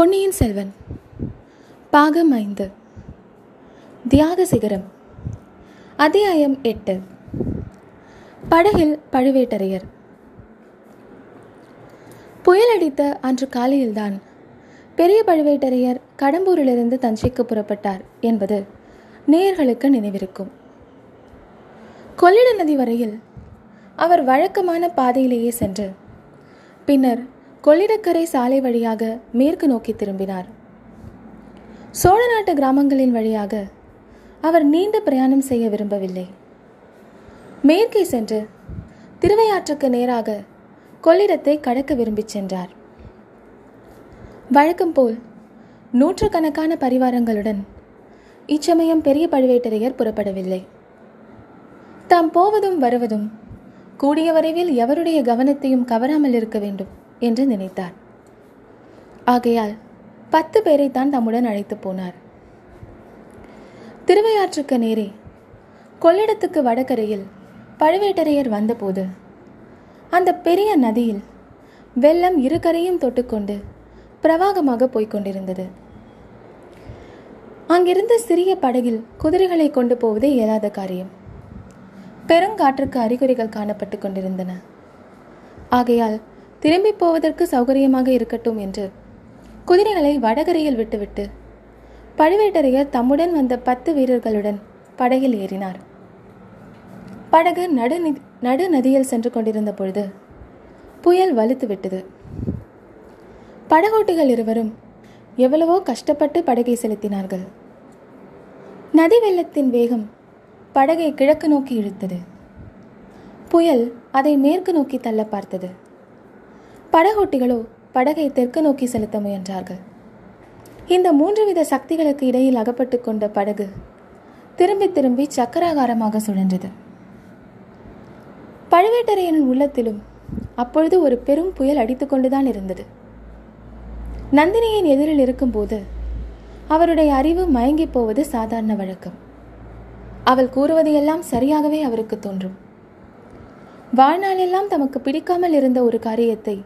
பொன்னியின் செல்வன். பாகம் ஐந்து. தியாக சிகரம். அத்தியாயம் எட்டு. படகில் பழுவேட்டரையர். புயலடித்த அன்று காலையில்தான் பெரிய பழுவேட்டரையர் கடம்பூரிலிருந்து தஞ்சைக்கு புறப்பட்டார் என்பது நேயர்களுக்கு நினைவிருக்கும். கொள்ளிட நதி வரையில் அவர் வழக்கமான பாதையிலேயே சென்று பின்னர் கொள்ளிடக்கரை சாலை வழியாக மேற்கு நோக்கி திரும்பினார். சோழ நாட்டு கிராமங்களின் வழியாக அவர் நீண்ட பிரயாணம் செய்ய விரும்பவில்லை. மேற்கே சென்று திருவையாற்றுக்கு நேராக கொள்ளிடத்தை கடக்க விரும்பிச் சென்றார். வழக்கம் போல் நூற்றுக்கணக்கான பரிவாரங்களுடன் இச்சமயம் பெரிய பழுவேட்டரையர் புறப்படவில்லை. தாம் போவதும் வருவதும் கூடிய வரைவில் எவருடைய கவனத்தையும் கவராமல் இருக்க வேண்டும். என்று நினைத்தார். ஆகையால் பத்து பேரை தான் தம்முடன் அழைத்து போனார். திருவையாற்றுக்கு நேரே கொள்ளிடத்துக்கு வடகரையில் பழுவேட்டரையர் வந்தபோது அந்த பெரிய நதியில் வெள்ளம் இரு கரையும் தொட்டுக்கொண்டு பிரவாகமாக போய்க் கொண்டிருந்தது. அங்கிருந்த சிறிய படகில் குதிரைகளை கொண்டு போவது இயலாத காரியம். பெருங்காற்றுக்கு அறிகுறிகள் காணப்பட்டு கொண்டிருந்தன. ஆகையால் திரும்பி போவதற்கு சௌகரியமாக இருக்கட்டும் என்று குதிரைகளை வடகரையில் விட்டுவிட்டு பழுவேட்டரையர் தம்முடன் வந்த பத்து வீரர்களுடன் படகில் ஏறினார். படகு நடு நடு நதியில் சென்று கொண்டிருந்த பொழுது புயல் வலுத்து விட்டது. படகோட்டிகள் இருவரும் எவ்வளவோ கஷ்டப்பட்டு படகை செலுத்தினார்கள். நதி வெள்ளத்தின் வேகம் படகை கிழக்கு நோக்கி இழுத்தது. புயல் அதை மேற்கு நோக்கி தள்ள பார்த்தது. படகோட்டிகளோ படகை தெற்கு நோக்கி செலுத்த முயன்றார்கள். இந்த மூன்று வித சக்திகளுக்கு இடையில் அகப்பட்டு கொண்ட படகு திரும்பி திரும்பி சக்கராகாரமாக சுழன்றது. பழுவேட்டரையனின் உள்ளத்திலும் அப்பொழுது ஒரு பெரும் புயல் அடித்துக்கொண்டுதான் இருந்தது. நந்தினியின் எதிரில் இருக்கும்போது அவருடைய அறிவு மயங்கி போவது சாதாரண வழக்கம். அவள் கூறுவதையெல்லாம் சரியாகவே அவருக்கு தோன்றும். வாழ்நாளெல்லாம் தமக்கு பிடிக்காமல் இருந்த ஒரு காரியத்தை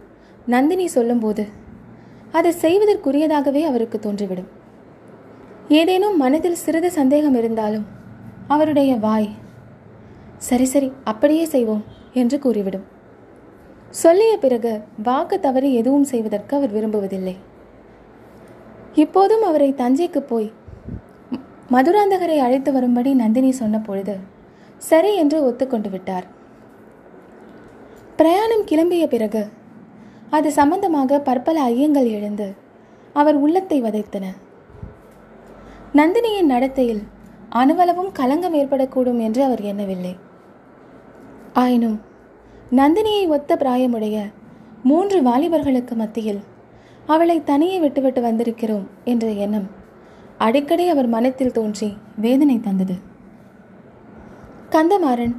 நந்தினி சொல்லும்போது அதை செய்வதற்குரியதாகவே அவருக்கு தோன்றிவிடும். ஏதேனும் மனதில் சிறிது சந்தேகம் இருந்தாலும் அவருடைய வாய் சரி சரி அப்படியே செய்வோம் என்று கூறிவிடும். சொல்லிய பிறகு வாக்கு தவறி எதுவும் செய்வதற்கு அவர் விரும்புவதில்லை. இப்போதும் அவரை தஞ்சைக்கு போய் மதுராந்தகரை அழைத்து வரும்படி நந்தினி சொன்ன பொழுது சரி என்று ஒத்துக்கொண்டு விட்டார். பிரயாணம் கிளம்பிய பிறகு அது சம்பந்தமாக பற்பல ஐயங்கள் எழுந்து அவர் உள்ளத்தை வதைத்தன. நந்தினியின் நடத்தையில் அணுவளவும் களங்கம் ஏற்படக்கூடும் என்று அவர் எண்ணவில்லை. ஆயினும் நந்தினியை ஒத்த பிராயமுடைய மூன்று வாலிபர்களுக்கு மத்தியில் அவளை தனியே விட்டுவிட்டு வந்திருக்கிறோம் என்ற எண்ணம் அடிக்கடி அவர் மனத்தில் தோன்றி வேதனை தந்தது. கந்தமாறன்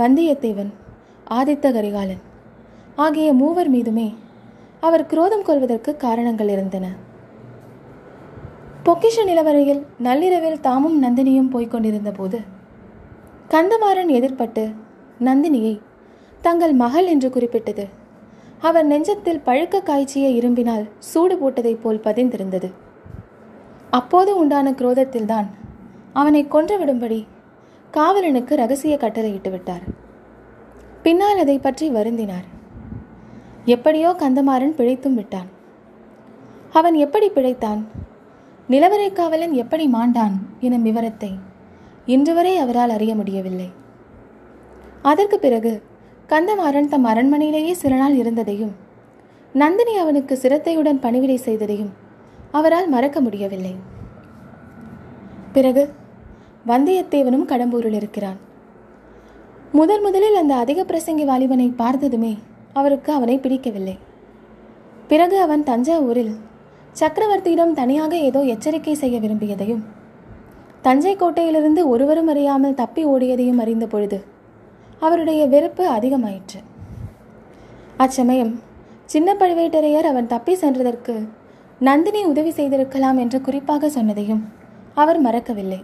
வந்தியத்தேவன் ஆதித்த கரிகாலன் ஆகிய மூவர் மீதுமே அவர் குரோதம் கொள்வதற்கு காரணங்கள் இருந்தன. பொக்கிஷ நிலவரையில் நள்ளிரவில் தாமும் நந்தினியும் போய்கொண்டிருந்த போது கந்தமாறன் எதிர்பட்டு நந்தினியை தங்கள் மகள் என்று குறிப்பிட்டது. அவர் நெஞ்சத்தில் பழுக்க காய்ச்சிய இரும்பினால் சூடு போட்டதைப் போல் பதிந்திருந்தது. அப்போது உண்டான குரோதத்தில்தான் அவனை கொன்றுவிடும்படி காவலனுக்கு ரகசிய கட்டளையிட்டு விட்டார். பின்னால் அதை பற்றி வருந்தினார். எப்படியோ கந்தமாறன் பிழைத்தும் விட்டான். அவன் எப்படி பிழைத்தான்? நிலவரை காவலன் எப்படி மாண்டான் எனும் விவரத்தை இன்று வரை அவரால் அறிய முடியவில்லை. அதற்கு பிறகு கந்தமாறன் தம் அரண்மனையிலேயே சில நாள் இருந்ததையும் நந்தினி அவனுக்கு சிரத்தையுடன் பணிவிடை செய்ததையும் அவரால் மறக்க முடியவில்லை. பிறகு வந்தியத்தேவனும் கடம்பூரில் இருக்கிறான். முதன் முதலில் அந்த அதிக பிரசங்கி வாலிபனை பார்த்ததுமே அவருக்கு அவனை பிடிக்கவில்லை. பிறகு அவன் தஞ்சாவூரில் சக்கரவர்த்தியிடம் தனியாக ஏதோ எச்சரிக்கை செய்ய விரும்பியதையும் தஞ்சை கோட்டையிலிருந்து ஒருவரும் அறியாமல் தப்பி ஓடியதையும் அறிந்த பொழுது அவருடைய வெறுப்பு அதிகமாயிற்று. அச்சமயம் சின்ன பழுவேட்டரையர் அவன் தப்பி சென்றதற்கு நந்தினி உதவி செய்திருக்கலாம் என்று குறிப்பாக சொன்னதையும் அவர் மறக்கவில்லை.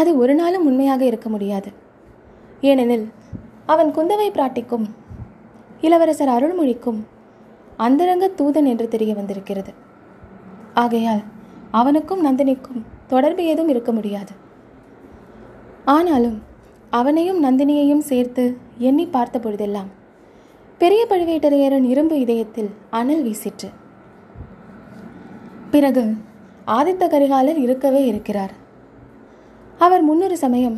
அது ஒரு நாளும் உண்மையாக இருக்க முடியாது. ஏனெனில் அவன் குந்தவை பிராட்டிக்கும் இளவரசர் அருள்மொழிக்கும் அந்தரங்க தூதன் என்று தெரிய வந்திருக்கிறது. ஆகையால் அவனுக்கும் நந்தினிக்கும் தொடர்பு ஏதும் இருக்க முடியாது. ஆனாலும் அவனையும் நந்தினியையும் சேர்த்து எண்ணி பார்த்த பொழுதெல்லாம் பெரிய பழுவேட்டரையரின் இரும்பு இதயத்தில் அனல் வீசிற்று. பிறகு ஆதித்த கரிகாலர் இருக்கவே இருக்கிறார். அவர் முன்னொரு சமயம்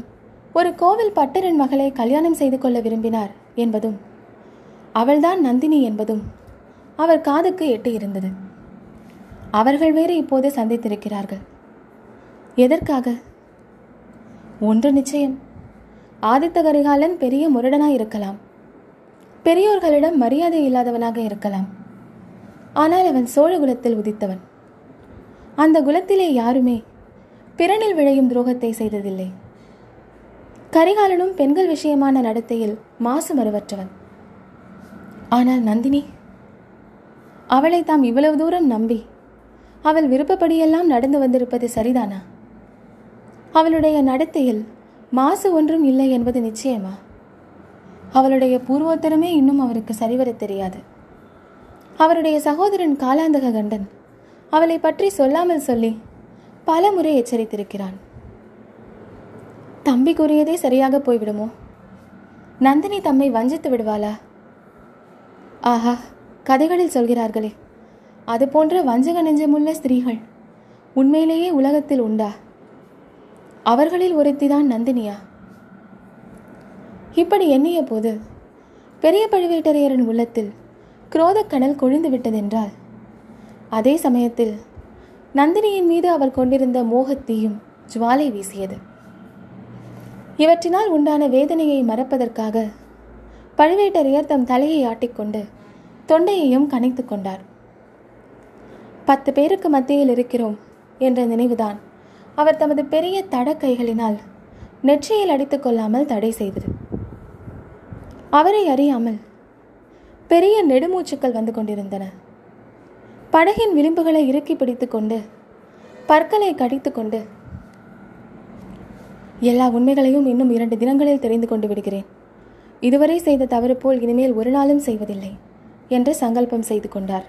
ஒரு கோவில் பட்டரின் மகளை கல்யாணம் செய்து கொள்ள விரும்பினார் என்பதும் அவள்தான் நந்தினி என்பதும் அவர் காதுக்கு எட்டி இருந்தது. அவர்கள் வேறு இப்போது சந்தித்திருக்கிறார்கள். எதற்காக? ஒன்று நிச்சயம். ஆதித்த கரிகாலன் பெரிய முரடனாய் இருக்கலாம். பெரியோர்களிடம் மரியாதை இல்லாதவனாக இருக்கலாம். ஆனால் அவன் சோழ குலத்தில் உதித்தவன். அந்த குலத்திலே யாருமே பிறனில் விளையும் துரோகத்தை செய்ததில்லை. கரிகாலனும் பெண்கள் விஷயமான நடத்தையில் மாசு மறுவற்றவன். ஆனால் நந்தினி அவளை தாம் இவ்வளவு தூரம் நம்பி அவள் விருப்பப்படியெல்லாம் நடந்து வந்திருப்பது சரிதானா? அவளுடைய நடத்தையில் மாசு ஒன்றும் இல்லை என்பது நிச்சயமா? அவளுடைய பூர்வோத்தரமே இன்னும் அவருக்கு சரிவர தெரியாது. அவருடைய சகோதரன் காலாந்தக கண்டன் அவளை பற்றி சொல்லாமல் சொல்லி பல முறை எச்சரித்திருக்கிறான். தம்பி கூறியதே சரியாக போய்விடுமோ? நந்தினி தம்மை வஞ்சித்து விடுவாளா? ஆஹா கதைகளில் சொல்கிறார்களே. அது போன்ற வஞ்சக நெஞ்சமுள்ள ஸ்திரீகள் உண்மையிலேயே உலகத்தில் உண்டா? அவர்களில் ஒருத்திதான் நந்தினியா? இப்படி எண்ணிய போது பெரிய பழுவேட்டரையரின் உள்ளத்தில் குரோதக்கணல் கொழுந்து விட்டதென்றால்? அதே சமயத்தில் நந்தினியின் மீது அவர் கொண்டிருந்த மோகத்தீயும் ஜுவாலை வீசியது. இவற்றினால் உண்டான வேதனையை மறப்பதற்காக பழுவேட்டரையர் தம் தலையை ஆட்டிக்கொண்டு தொண்டையையும் கனைத்து கொண்டார். பத்து பேருக்கு மத்தியில் இருக்கிறோம் என்ற நினைவுதான் அவர் தமது பெரிய தடக்கைகளினால் நெற்றியில் அடித்துக் கொள்ளாமல் தடை செய்தது. அவரை அறியாமல் பெரிய நெடுமூச்சுக்கள் வந்து கொண்டிருந்தன. படகின் விளிம்புகளை இறுக்கி பிடித்துக்கொண்டு பற்களை கடித்துக்கொண்டு எல்லா உண்மைகளையும் இன்னும் இரண்டு தினங்களில் தெரிந்து கொண்டு விடுகிறேன். இதுவரை செய்த தவறு போல் இனிமேல் ஒரு நாளும் செய்வதில்லை. என்று சங்கல்பம் செய்து கொண்டார்.